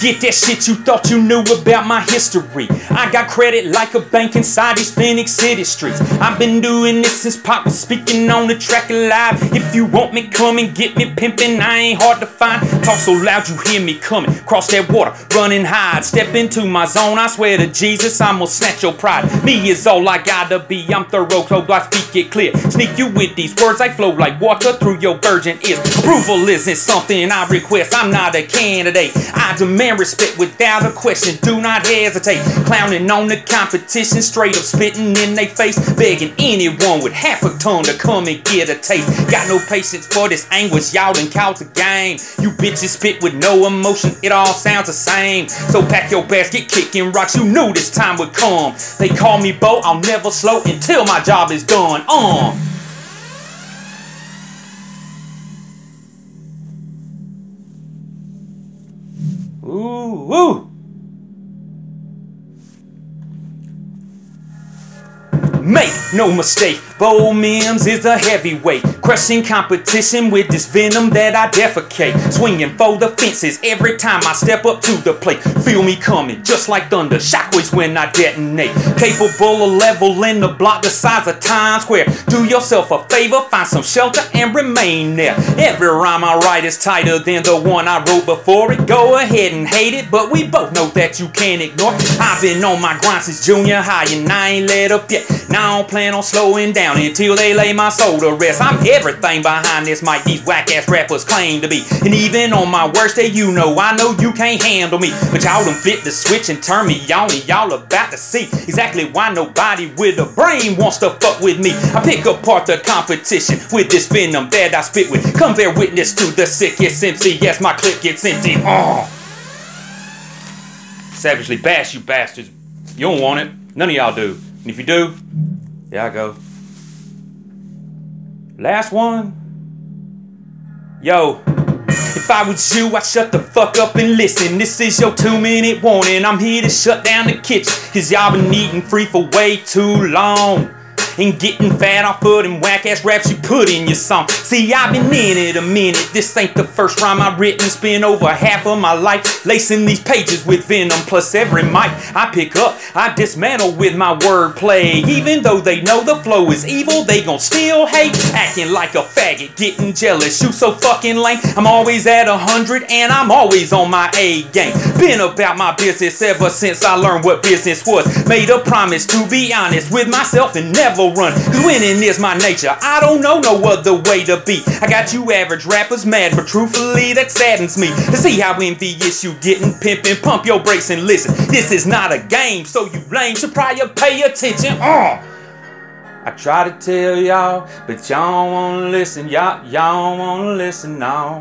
Forget that shit you thought you knew about my history. I got credit like a bank inside these Phoenix City streets. I've been doing this since Pop was speaking on the track alive. If you want me, come and get me pimping. I ain't hard to find. Talk so loud you hear me coming. Cross that water, running high. Step into my zone. I swear to Jesus, I'm gonna snatch your pride. Me is all I gotta be. I'm thorough, so I speak it clear. Sneak you with these words, I flow like water through your virgin ears. Approval isn't something I request. I'm not a candidate. I demand respect without a question. Do not hesitate. Clowning on the competition, straight up spitting in their face, begging anyone with half a tongue to come and get a taste. Got no patience for this anguish, y'all done called a game. You bitches spit with no emotion, it all sounds the same. So pack your bags, get kicking rocks. You knew this time would come. They call me Bo, I'll never slow until my job is done. Uh. Ooh, ooh. Make no mistake, Bo Mims is a heavyweight, crushing competition with this venom that I defecate. Swinging for the fences every time I step up to the plate. Feel me coming, just like thunder, shockwaves when I detonate. Capable of leveling the block the size of Times Square. Do yourself a favor, find some shelter and remain there. Every rhyme I write is tighter than the one I wrote before it. Go ahead and hate it, but we both know that you can't ignore. I've been on my grind since junior high and I ain't let up yet. Now I don't plan on slowing down until they lay my soul to rest. I'm everything behind this mic these whack ass rappers claim to be. And even on my worst day, you know I know you can't handle me. But y'all done flip the switch and turn me on, and y'all about to see exactly why nobody with a brain wants to fuck with me. I pick apart the competition with this venom that I spit with. Come bear witness to the sickest MC. Yes, my clip gets empty. Oh. Savagely bash you bastards. You don't want it. None of y'all do. And if you do, yeah, I go. Last one. Yo, if I was you, I'd shut the fuck up and listen. This is your two minute warning. I'm here to shut down the kitchen. Cause y'all been eating free for way too long. And getting fat off of them whack ass raps you put in your song. See, I've been in it a minute. This ain't the first rhyme I've written. Spent over half of my life lacing these pages with venom. Plus, every mic I pick up, I dismantle with my wordplay. Even though they know the flow is evil, they gon' still hate. Acting like a faggot, getting jealous. You so fucking lame. I'm always at a hundred and I'm always on my A game. Been about my business ever since I learned what business was. Made a promise to be honest with myself and never run. Cause winning is my nature. I don't know no other way to be. I got you average rappers mad, but truthfully that saddens me. To see how envious you getting, pimping, pump your brakes and listen. This is not a game, so you lame should probably pay attention. Uh. I try to tell y'all, but y'all won't listen. Y'all, y'all won't listen, no.